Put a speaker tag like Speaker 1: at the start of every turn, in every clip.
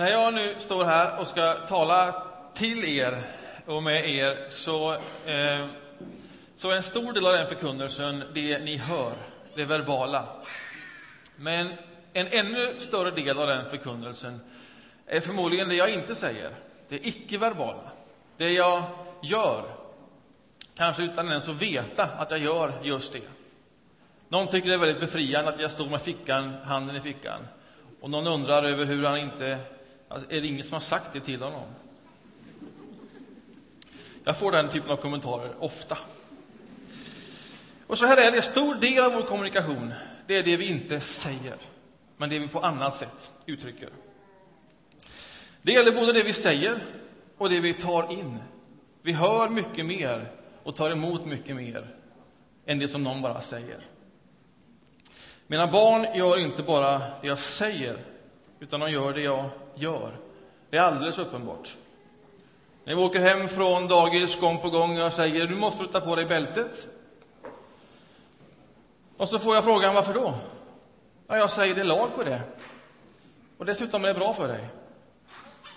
Speaker 1: När jag nu står här och ska tala till er och med er så, eh, så är en stor del av den förkunnelsen det ni hör, det verbala. Men en ännu större del av den förkunnelsen är förmodligen det jag inte säger, det icke-verbala. Det jag gör, kanske utan ens att veta att jag gör just det. Någon tycker det är väldigt befriande att jag står med fickan, handen i fickan. Och någon undrar över hur han inte... Alltså, är det ingen som har sagt det till honom? Jag får den typen av kommentarer ofta. Och så här är det, stor del av vår kommunikation, det är det vi inte säger, men det vi på annat sätt uttrycker. Det gäller både det vi säger och det vi tar in. Vi hör mycket mer och tar emot mycket mer än det som någon bara säger. Mina barn gör inte bara det jag säger, utan de gör det jag gör. Det är alldeles uppenbart. När vi åker hem från dagis gång på gång och jag säger du måste ta på dig bältet. Och så får jag frågan varför då? Ja, jag säger det är lag på det. Och dessutom är det bra för dig.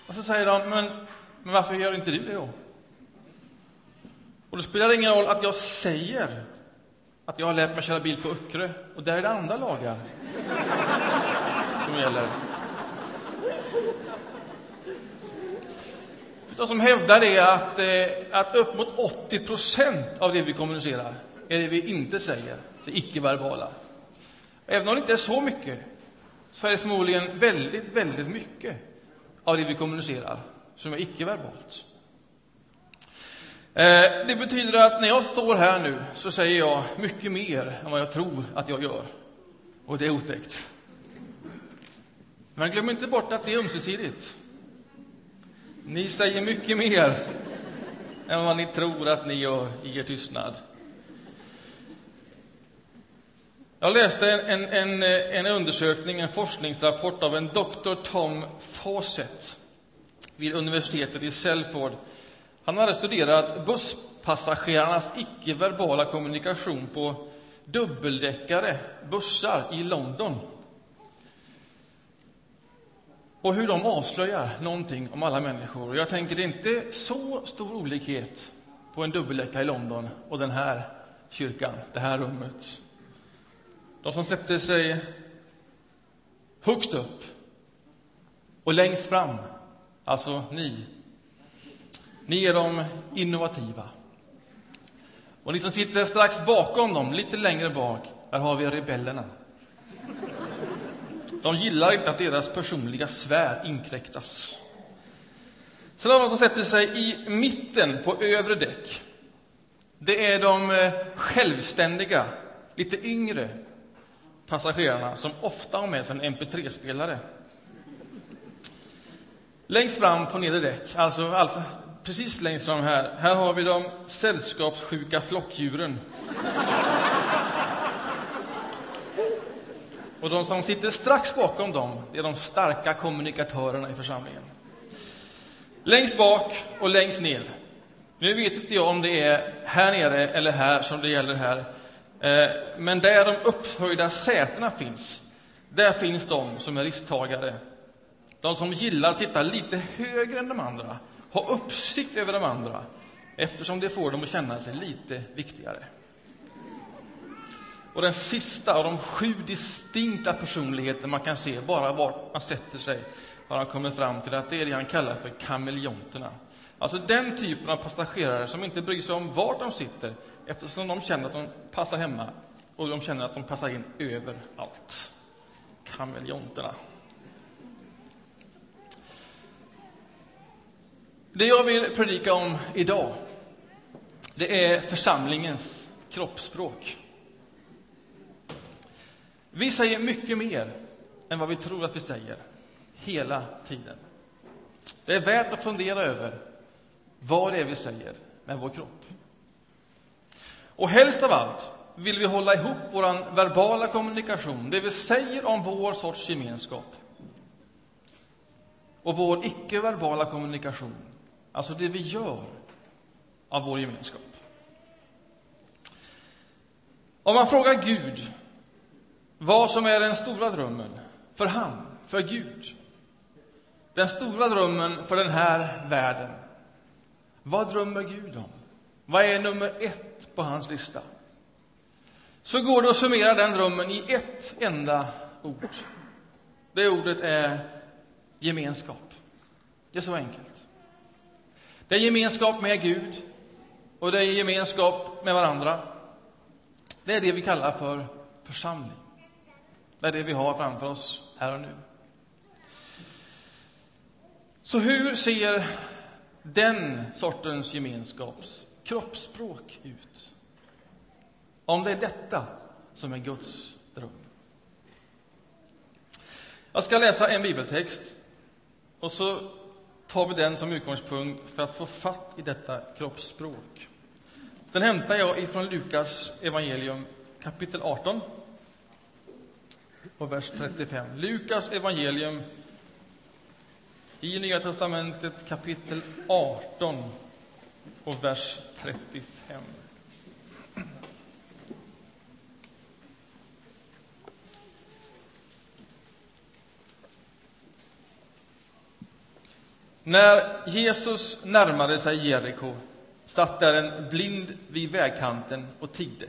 Speaker 1: Och så säger de, men, men varför gör inte du det då? Och då spelar det ingen roll att jag säger att jag har lärt mig köra bil på Öckerö, och där är det andra lagar som gäller. Som hävdar det att, eh, att upp mot 80 procent av det vi kommunicerar är det vi inte säger, det icke-verbala. Även om det inte är så mycket, så är det förmodligen väldigt, väldigt mycket av det vi kommunicerar som är icke-verbalt. Eh, det betyder att när jag står här nu så säger jag mycket mer än vad jag tror att jag gör. Och det är otäckt. Men glöm inte bort att det är ömsesidigt. Ni säger mycket mer än vad ni tror att ni gör i er tystnad. Jag läste en, en, en undersökning, en forskningsrapport av en doktor Tom Fawcett vid universitetet i Selford. han hade studerat busspassagerarnas icke-verbala kommunikation på dubbeldäckare, bussar i London. Och hur de avslöjar någonting om alla människor. Jag tänker, det är inte så stor olikhet på en dubbelläcka i London och den här kyrkan, det här rummet. De som sätter sig högst upp och längst fram, alltså ni, ni är de innovativa. Och ni som sitter strax bakom dem, lite längre bak, där har vi rebellerna. De gillar inte att deras personliga sfär inkräktas. Sen har de som sätter sig i mitten på övre däck. Det är de eh, självständiga, lite yngre passagerarna som ofta har med sig en mp3-spelare. Längst fram på nedre däck, alltså, alltså precis längst fram här, här har vi de sällskapssjuka flockdjuren. Och de som sitter strax bakom dem, det är de starka kommunikatörerna i församlingen. Längst bak och längst ner. Nu vet inte jag om det är här nere eller här som det gäller här. Eh, men där de upphöjda sätena finns, där finns de som är risktagare. De som gillar att sitta lite högre än de andra ha uppsikt över de andra eftersom det får dem att känna sig lite viktigare. Och den sista av de sju distinkta personligheter man kan se bara var man sätter sig har han kommit fram till att det är det han kallar för kameleonterna. Alltså den typen av passagerare som inte bryr sig om var de sitter eftersom de känner att de passar hemma och de känner att de passar in överallt. Kameleonterna. Det jag vill predika om idag, det är församlingens kroppsspråk. Vi säger mycket mer än vad vi tror att vi säger, hela tiden. Det är värt att fundera över vad det är vi säger med vår kropp. Och helst av allt vill vi hålla ihop vår verbala kommunikation, det vi säger om vår sorts gemenskap och vår icke-verbala kommunikation Alltså det vi gör av vår gemenskap. Om man frågar Gud vad som är den stora drömmen för han, för Gud, Den stora drömmen för den här världen. Vad drömmer Gud om? Vad är nummer ett på hans lista? Så går det att summera den drömmen i ett enda ord. Det ordet är gemenskap. Det är så enkelt. Det är gemenskap med Gud och det är gemenskap med varandra. Det är det vi kallar för församling med det vi har framför oss här och nu. Så hur ser den sortens gemenskaps kroppsspråk ut? Om det är detta som är Guds dröm. Jag ska läsa en bibeltext och så tar vi den som utgångspunkt för att få fatt i detta kroppsspråk. Den hämtar jag ifrån Lukas evangelium kapitel 18 och vers 35. Lukas evangelium i Nya testamentet kapitel 18 och vers 35. När Jesus närmade sig Jeriko satt där en blind vid vägkanten och tiggde.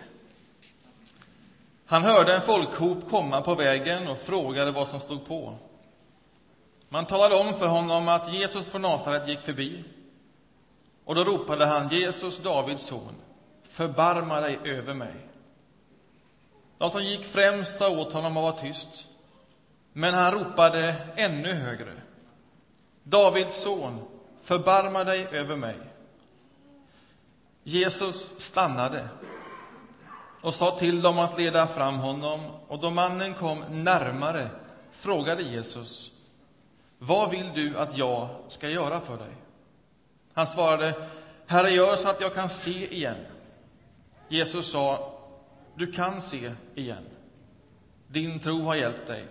Speaker 1: Han hörde en folkhop komma på vägen och frågade vad som stod på. Man talade om för honom att Jesus från Nasaret gick förbi. Och då ropade han, Jesus, Davids son, förbarma dig över mig. De som gick främst sa åt honom att vara tyst, men han ropade ännu högre. Davids son, förbarma dig över mig. Jesus stannade och sa till dem att leda fram honom, och då mannen kom närmare frågade Jesus, vad vill du att jag ska göra för dig? Han svarade, Herre, gör så att jag kan se igen. Jesus sa, du kan se igen. Din tro har hjälpt dig.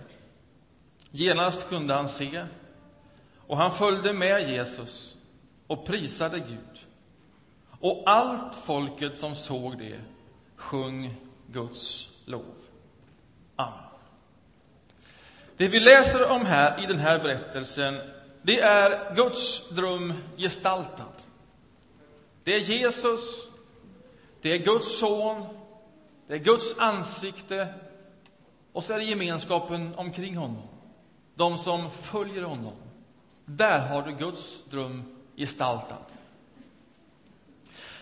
Speaker 1: Genast kunde han se och han följde med Jesus och prisade Gud. Och allt folket som såg det Sjung Guds lov. Amen. Det vi läser om här i den här berättelsen, det är Guds dröm gestaltad. Det är Jesus, det är Guds son, det är Guds ansikte och så är det gemenskapen omkring honom, de som följer honom. Där har du Guds dröm gestaltad.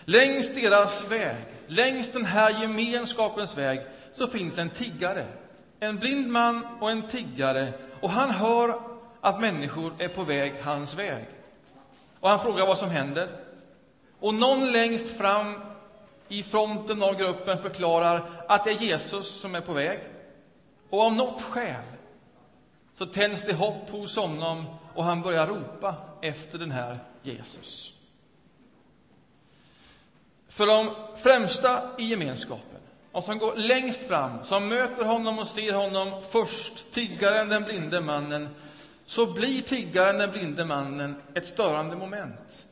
Speaker 1: Längs deras väg, längs den här gemenskapens väg, så finns en tiggare. En blind man och en tiggare. Och han hör att människor är på väg hans väg. Och han frågar vad som händer. Och någon längst fram i fronten av gruppen förklarar att det är Jesus som är på väg. Och av något skäl så tänds det hopp hos honom och han börjar ropa efter den här Jesus. För de främsta i gemenskapen, de som går längst fram, som möter honom och ser honom först, tiggaren, den blinde mannen, så blir tiggaren, den blinde mannen, ett störande moment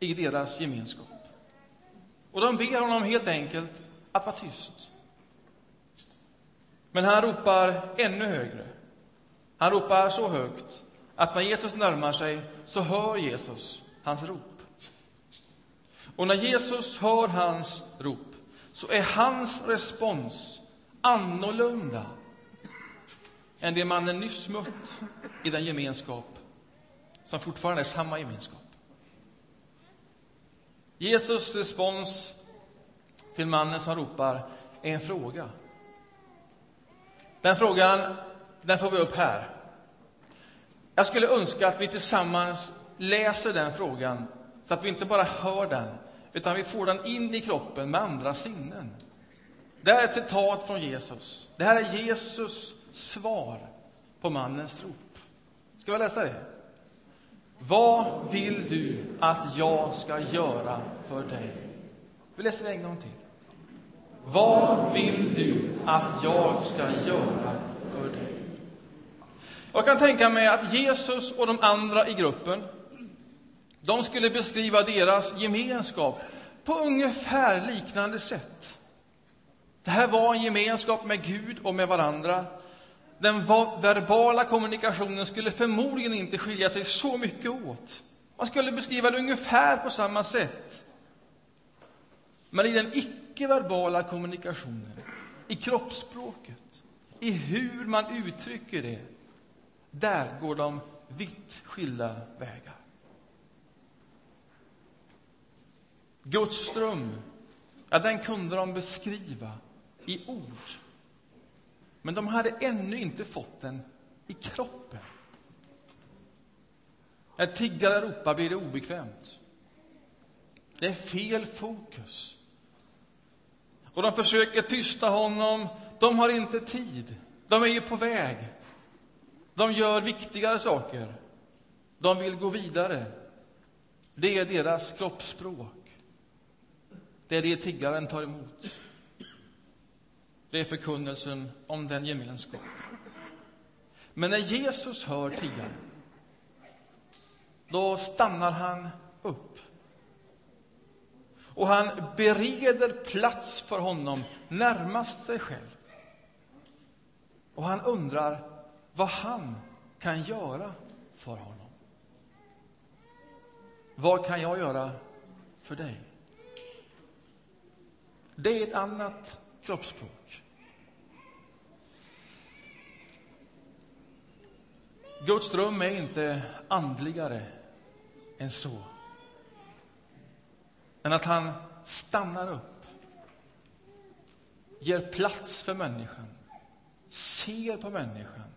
Speaker 1: i deras gemenskap. Och de ber honom helt enkelt att vara tyst. Men han ropar ännu högre. Han ropar så högt att när Jesus närmar sig så hör Jesus hans rop. Och när Jesus hör hans rop så är hans respons annorlunda än det mannen nyss mött i den gemenskap som fortfarande är samma gemenskap. Jesus respons till mannen som ropar är en fråga. Den frågan den får vi upp här. Jag skulle önska att vi tillsammans läser den frågan så att vi inte bara hör den, utan vi får den in i kroppen med andra sinnen. Det här är ett citat från Jesus. Det här är Jesus svar på mannens rop. Ska vi läsa det? Vad vill du att jag ska göra för dig? Vi läser det en gång till. Vad vill du att jag ska göra för dig? Jag kan tänka mig att Jesus och de andra i gruppen de skulle beskriva deras gemenskap på ungefär liknande sätt. Det här var en gemenskap med Gud och med varandra den verbala kommunikationen skulle förmodligen inte skilja sig så mycket åt. Man skulle beskriva det ungefär på samma sätt. Men i den icke-verbala kommunikationen, i kroppsspråket, i hur man uttrycker det, där går de vitt skilda vägar. Guds ström, ja, den kunde de beskriva i ord. Men de hade ännu inte fått den i kroppen. När tiggare ropar blir det obekvämt. Det är fel fokus. Och de försöker tysta honom. De har inte tid. De är ju på väg. De gör viktigare saker. De vill gå vidare. Det är deras kroppsspråk. Det är det tiggaren tar emot. Det är förkunnelsen om den gemenskapen. Men när Jesus hör tiggaren, då stannar han upp. Och han bereder plats för honom närmast sig själv. Och han undrar vad han kan göra för honom. Vad kan jag göra för dig? Det är ett annat kroppsspråk. Guds dröm är inte andligare än så. Än att han stannar upp, ger plats för människan, ser på människan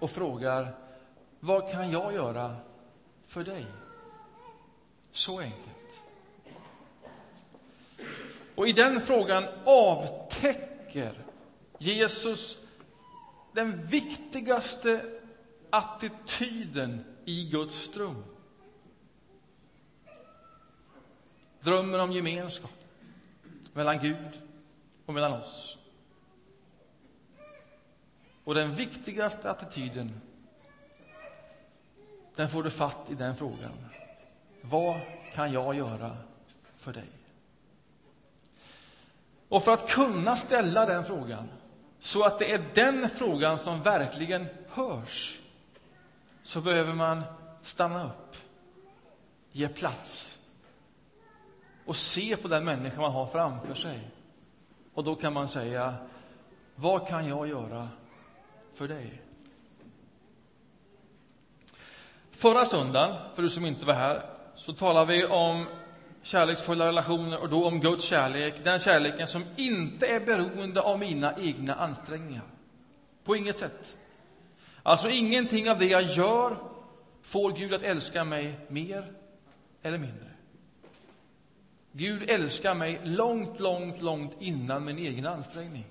Speaker 1: och frågar vad kan jag göra för dig? Så enkelt. Och i den frågan avtäcker Jesus den viktigaste attityden i Guds dröm. Drömmen om gemenskap mellan Gud och mellan oss. Och den viktigaste attityden, den får du fatt i den frågan. Vad kan jag göra för dig? Och för att kunna ställa den frågan, så att det är den frågan som verkligen hörs, så behöver man stanna upp, ge plats och se på den människa man har framför sig. Och då kan man säga, vad kan jag göra för dig? Förra söndagen, för du som inte var här, så talade vi om kärleksfulla relationer och då om Guds kärlek. Den kärleken som inte är beroende av mina egna ansträngningar. På inget sätt. Alltså ingenting av det jag gör får Gud att älska mig mer eller mindre. Gud älskar mig långt, långt, långt innan min egen ansträngning.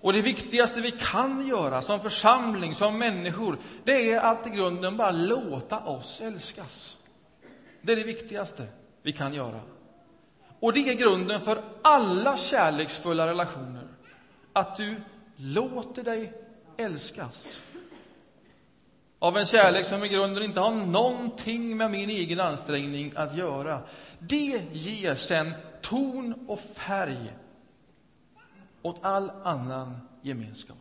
Speaker 1: Och det viktigaste vi kan göra som församling, som människor, det är att i grunden bara låta oss älskas. Det är det viktigaste vi kan göra. Och det är grunden för alla kärleksfulla relationer. Att du låter dig älskas. Av en kärlek som i grunden inte har någonting med min egen ansträngning att göra. Det ger sen ton och färg åt all annan gemenskap.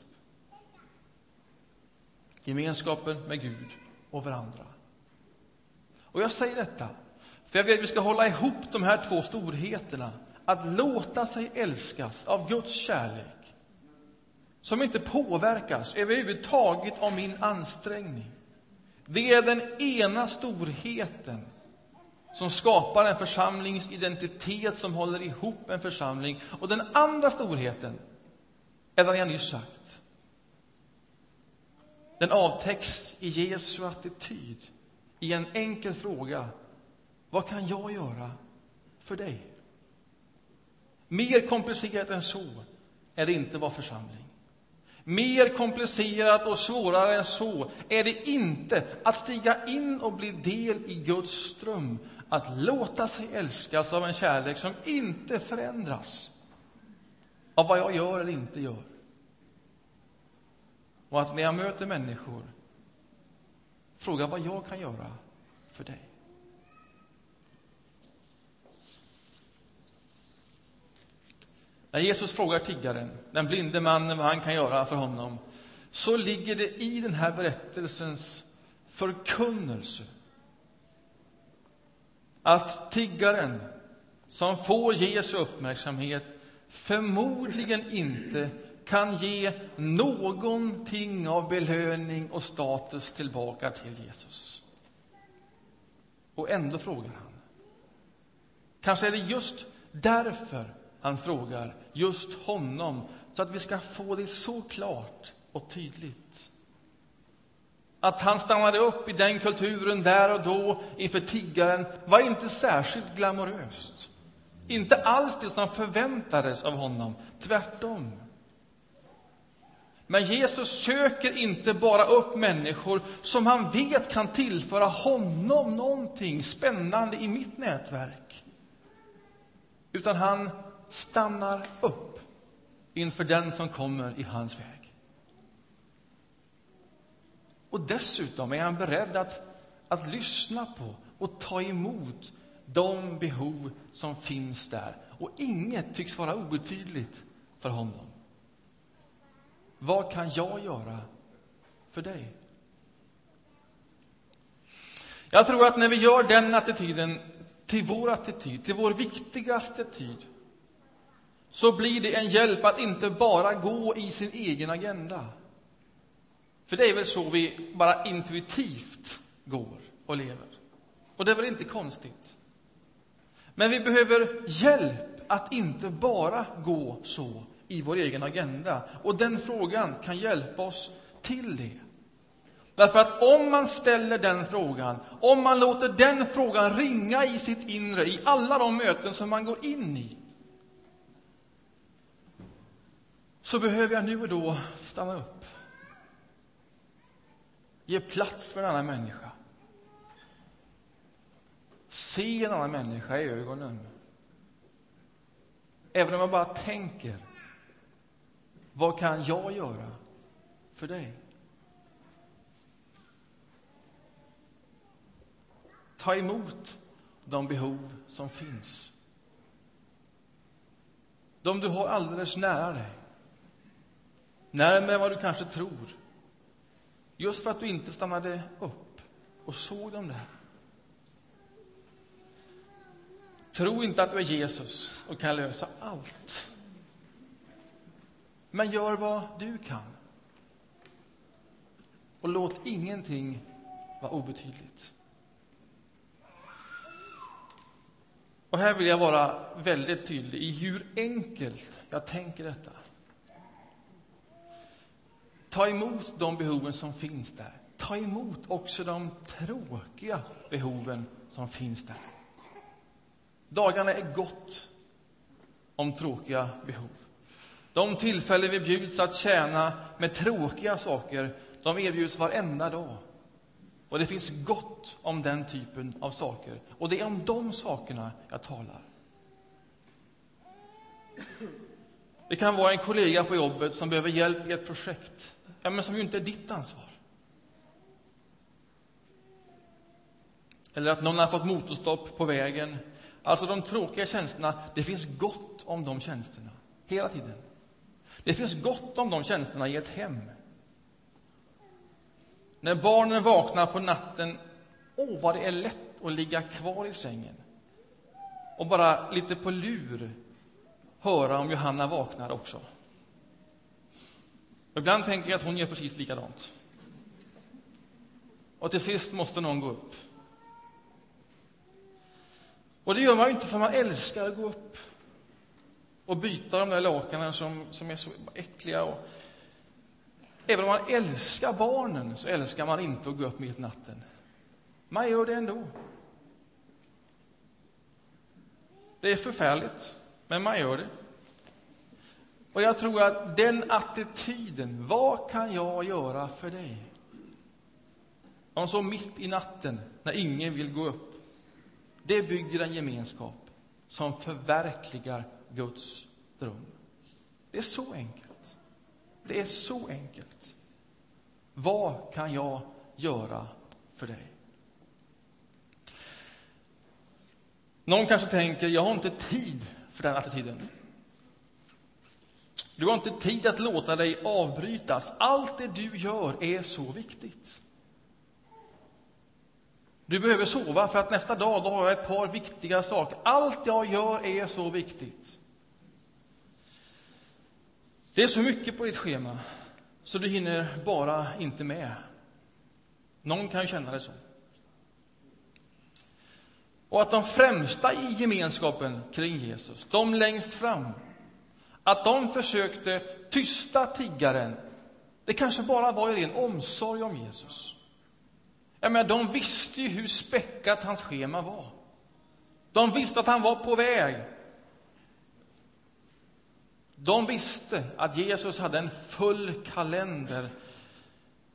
Speaker 1: Gemenskapen med Gud och varandra. Och jag säger detta, för jag vill att vi ska hålla ihop de här två storheterna. Att låta sig älskas av Guds kärlek, som inte påverkas överhuvudtaget av min ansträngning. Det är den ena storheten som skapar en församlings identitet, som håller ihop en församling. Och den andra storheten är vad jag nyss sagt. Den avtäcks i Jesu attityd i en enkel fråga. Vad kan jag göra för dig? Mer komplicerat än så är det inte att vara församling. Mer komplicerat och svårare än så är det inte att stiga in och bli del i Guds ström, att låta sig älskas av en kärlek som inte förändras av vad jag gör eller inte gör. Och att när jag möter människor fråga vad jag kan göra för dig. När Jesus frågar tiggaren, den blinde mannen, vad han kan göra för honom, så ligger det i den här berättelsens förkunnelse att tiggaren som får Jesu uppmärksamhet förmodligen inte kan ge någonting av belöning och status tillbaka till Jesus. Och ändå frågar han. Kanske är det just därför han frågar just honom, så att vi ska få det så klart och tydligt. Att han stannade upp i den kulturen där och då inför tiggaren var inte särskilt glamoröst. Inte alls det som förväntades av honom, tvärtom. Men Jesus söker inte bara upp människor som han vet kan tillföra honom någonting spännande i mitt nätverk. Utan han stannar upp inför den som kommer i hans väg. Och dessutom är han beredd att, att lyssna på och ta emot de behov som finns där. Och inget tycks vara obetydligt för honom. Vad kan jag göra för dig? Jag tror att när vi gör den attityden till vår attityd, till vår viktigaste attityd, så blir det en hjälp att inte bara gå i sin egen agenda. För det är väl så vi bara intuitivt går och lever. Och det är väl inte konstigt. Men vi behöver hjälp att inte bara gå så i vår egen agenda. Och den frågan kan hjälpa oss till det. Därför att om man ställer den frågan, om man låter den frågan ringa i sitt inre i alla de möten som man går in i, så behöver jag nu och då stanna upp. Ge plats för en annan människa. Se en annan människa i ögonen. Även om jag bara tänker, vad kan jag göra för dig? Ta emot de behov som finns. De du har alldeles nära dig. Närmare än vad du kanske tror. Just för att du inte stannade upp och såg dem där. Tro inte att du är Jesus och kan lösa allt. Men gör vad du kan. Och låt ingenting vara obetydligt. Och här vill jag vara väldigt tydlig i hur enkelt jag tänker detta. Ta emot de behoven som finns där. Ta emot också de tråkiga behoven som finns där. Dagarna är gott om tråkiga behov. De tillfällen vi bjuds att tjäna med tråkiga saker, de erbjuds varenda dag. Och det finns gott om den typen av saker. Och det är om de sakerna jag talar. Det kan vara en kollega på jobbet som behöver hjälp i ett projekt, ja, men som ju inte är ditt ansvar. Eller att någon har fått motorstopp på vägen. Alltså de tråkiga tjänsterna, det finns gott om de tjänsterna, hela tiden. Det finns gott om de tjänsterna i ett hem. När barnen vaknar på natten, åh, oh, vad det är lätt att ligga kvar i sängen och bara lite på lur höra om Johanna vaknar också. Ibland tänker jag att hon gör precis likadant. Och till sist måste någon gå upp. Och det gör man ju inte för man älskar att gå upp och byta de där lakanen som, som är så äckliga. Och, även om man älskar barnen så älskar man inte att gå upp mitt i natten. Man gör det ändå. Det är förfärligt, men man gör det. Och jag tror att den attityden, vad kan jag göra för dig? Om så mitt i natten, när ingen vill gå upp, det bygger en gemenskap som förverkligar Guds dröm. Det är så enkelt. Det är så enkelt. Vad kan jag göra för dig? Någon kanske tänker, jag har inte tid för den attityden. Du har inte tid att låta dig avbrytas. Allt det du gör är så viktigt. Du behöver sova för att nästa dag då har jag ett par viktiga saker. Allt jag gör är så viktigt. Det är så mycket på ditt schema så du hinner bara inte med. Någon kan ju känna det så. Och att de främsta i gemenskapen kring Jesus, de längst fram, att de försökte tysta tiggaren, det kanske bara var i ren omsorg om Jesus. Jag menar, de visste ju hur späckat hans schema var. De visste att han var på väg. De visste att Jesus hade en full kalender.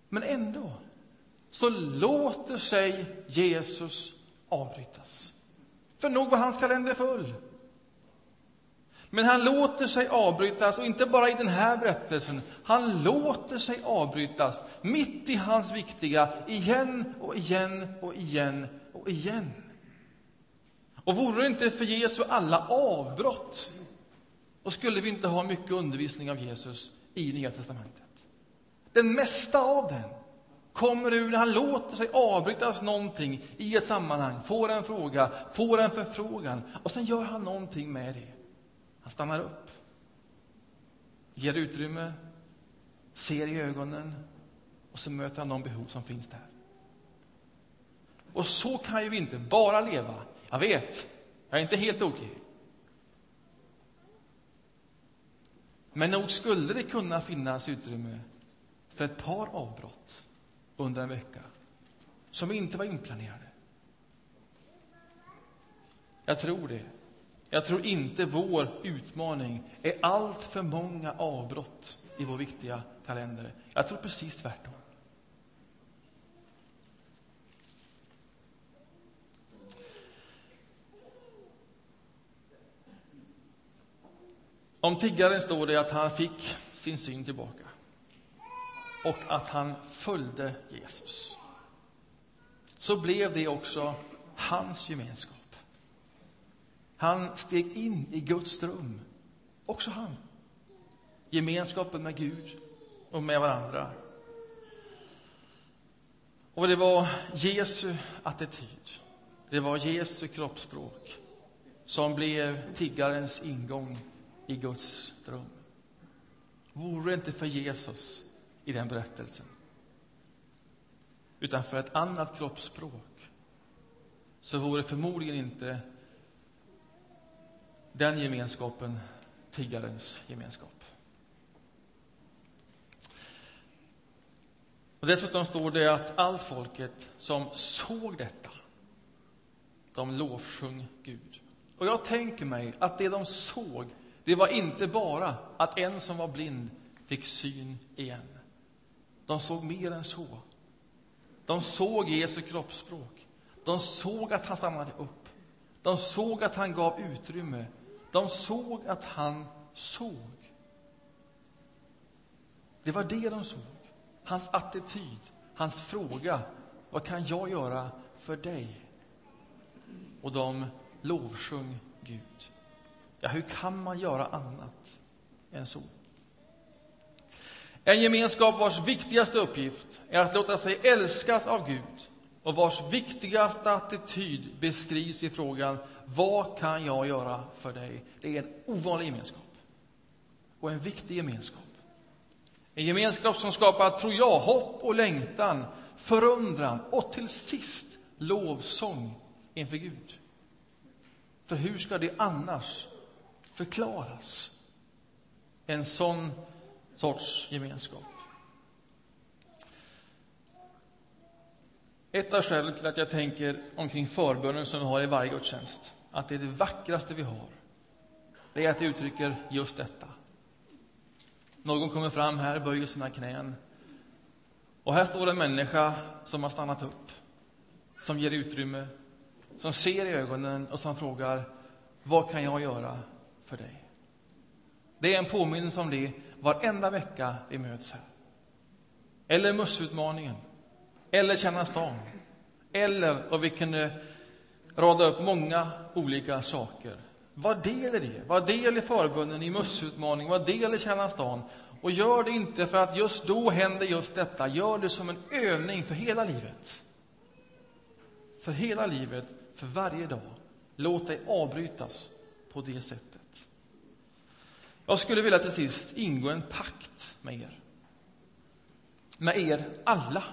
Speaker 1: Men ändå så låter sig Jesus avbrytas. För nog var hans kalender full. Men han låter sig avbrytas, och inte bara i den här berättelsen. Han låter sig avbrytas mitt i hans viktiga, igen och igen och igen och igen. Och vore det inte för Jesu alla avbrott, då skulle vi inte ha mycket undervisning av Jesus i Nya testamentet. Den mesta av den kommer ur när han låter sig avbrytas någonting i ett sammanhang, får en fråga, får en förfrågan, och sen gör han någonting med det. Han stannar upp, ger utrymme, ser i ögonen och så möter han de behov som finns där. Och så kan ju vi inte bara leva. Jag vet, jag är inte helt okej. Men nog skulle det kunna finnas utrymme för ett par avbrott under en vecka som inte var inplanerade. Jag tror det. Jag tror inte vår utmaning är allt för många avbrott i vår viktiga kalender. Jag tror precis tvärtom. Om tiggaren står det att han fick sin syn tillbaka och att han följde Jesus. Så blev det också hans gemenskap. Han steg in i Guds rum, också han. Gemenskapen med Gud och med varandra. Och det var Jesu attityd, det var Jesu kroppsspråk som blev tiggarens ingång i Guds rum. Vore det inte för Jesus i den berättelsen utan för ett annat kroppsspråk så vore det förmodligen inte den gemenskapen tiggarens gemenskap. Och dessutom står det att allt folket som såg detta, de lovsjung Gud. Och jag tänker mig att det de såg, det var inte bara att en som var blind fick syn igen. De såg mer än så. De såg Jesu kroppsspråk. De såg att han stannade upp. De såg att han gav utrymme de såg att han såg. Det var det de såg. Hans attityd, hans fråga. Vad kan jag göra för dig? Och de lovsjung Gud. Ja, hur kan man göra annat än så? En gemenskap vars viktigaste uppgift är att låta sig älskas av Gud och vars viktigaste attityd beskrivs i frågan vad kan jag göra för dig? Det är en ovanlig gemenskap och en viktig gemenskap. En gemenskap som skapar, tror jag, hopp och längtan, förundran och till sist lovsång inför Gud. För hur ska det annars förklaras? En sån sorts gemenskap. Ett av skälen till att jag tänker omkring förbönen som vi har i varje gudstjänst, att det är det vackraste vi har, det är att det uttrycker just detta. Någon kommer fram här, böjer sina knän. Och här står en människa som har stannat upp, som ger utrymme, som ser i ögonen och som frågar, vad kan jag göra för dig? Det är en påminnelse om det varenda vecka vi möts här. Eller Mussutmaningen eller Känna stan. Eller, och vi kunde rada upp många olika saker. Var del i det. Var del i förbunden, i mössutmaningen, var del i Kärna stan. Och gör det inte för att just då händer just detta. Gör det som en övning för hela livet. För hela livet, för varje dag. Låt dig avbrytas på det sättet. Jag skulle vilja till sist ingå en pakt med er. Med er alla.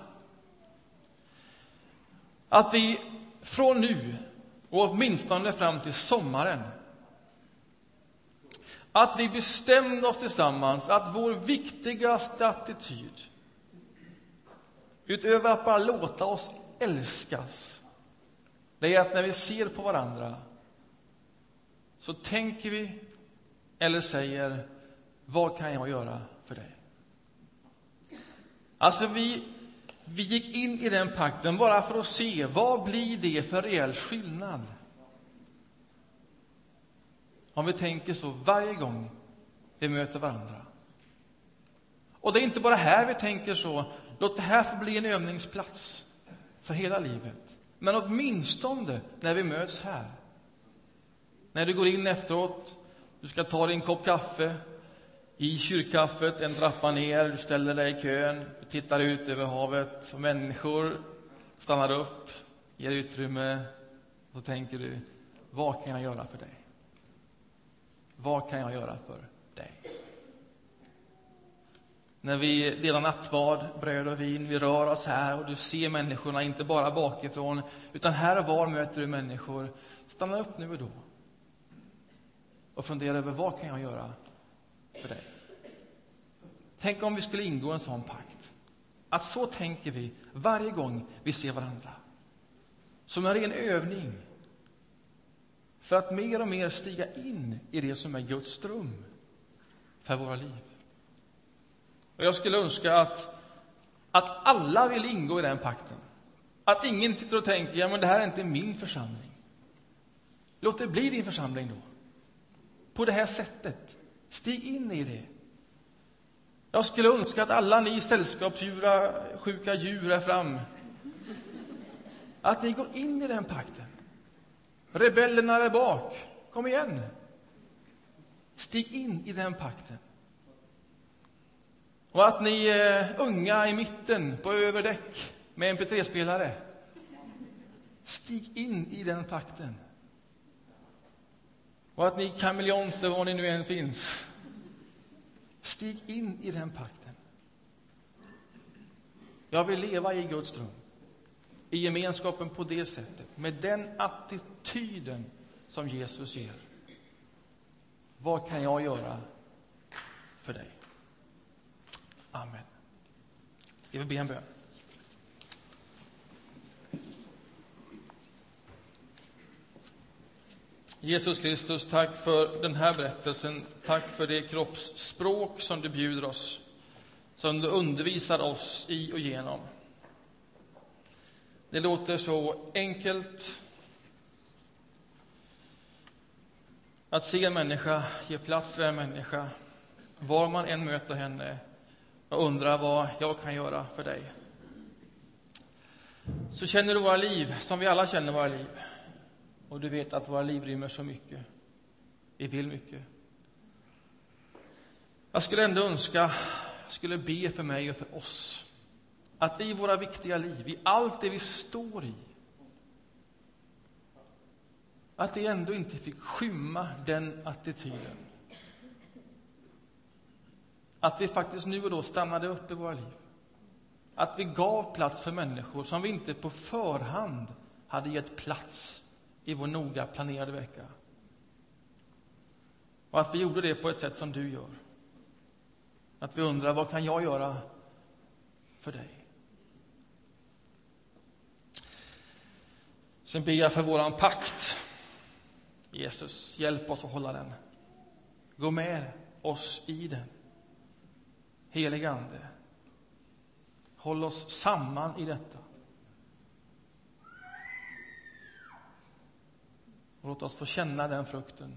Speaker 1: Att vi från nu och åtminstone fram till sommaren att vi bestämde oss tillsammans att vår viktigaste attityd utöver att bara låta oss älskas det är att när vi ser på varandra så tänker vi eller säger vad kan jag göra för dig? Alltså, vi, vi gick in i den pakten bara för att se vad blir det för reell skillnad om vi tänker så varje gång vi möter varandra. Och det är inte bara här vi tänker så. Låt det här få bli en övningsplats för hela livet. Men åtminstone när vi möts här. När du går in efteråt, du ska ta din kopp kaffe i kyrkkaffet, en trappa ner, du ställer dig i kön, du tittar ut över havet och människor stannar upp, ger utrymme. Och så tänker du, vad kan jag göra för dig? Vad kan jag göra för dig? När vi delar nattvard, bröd och vin, vi rör oss här och du ser människorna, inte bara bakifrån, utan här och var möter du människor. Stanna upp nu och då och fundera över vad kan jag göra för dig? Tänk om vi skulle ingå en sån pakt. Att så tänker vi varje gång vi ser varandra. Som en ren övning för att mer och mer stiga in i det som är Guds dröm för våra liv. Och jag skulle önska att, att alla vill ingå i den pakten. Att ingen sitter och tänker ja, men det här är inte min församling. Låt det bli din församling då. På det här sättet. Stig in i det. Jag skulle önska att alla ni sällskapssjuka djur här fram, att ni går in i den pakten. Rebellerna där bak, kom igen! Stig in i den pakten. Och att ni eh, unga i mitten på överdäck med mp3-spelare, stig in i den pakten. Och att ni kameleonter, var ni nu än finns, stig in i den pakten. Jag vill leva i Guds dröm i gemenskapen på det sättet, med den attityden som Jesus ger. Vad kan jag göra för dig? Amen. Ska vi be en bön? Jesus Kristus, tack för den här berättelsen. Tack för det kroppsspråk som du bjuder oss, som du undervisar oss i och genom. Det låter så enkelt att se en människa, ge plats till en människa, var man än möter henne och undrar vad jag kan göra för dig. Så känner du våra liv som vi alla känner våra liv. Och du vet att våra liv rymmer så mycket. Vi vill mycket. Jag skulle ändå önska, jag skulle be för mig och för oss att i våra viktiga liv, i allt det vi står i, att det ändå inte fick skymma den attityden. Att vi faktiskt nu och då stannade upp i våra liv. Att vi gav plats för människor som vi inte på förhand hade gett plats i vår noga planerade vecka. Och att vi gjorde det på ett sätt som du gör. Att vi undrar, vad kan jag göra för dig? Sen ber jag för våran pakt. Jesus, hjälp oss att hålla den. Gå med oss i den. Helige Ande, håll oss samman i detta. Och låt oss få känna den frukten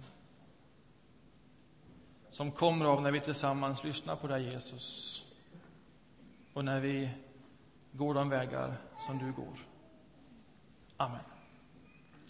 Speaker 1: som kommer av när vi tillsammans lyssnar på dig, Jesus och när vi går de vägar som du går. Amen.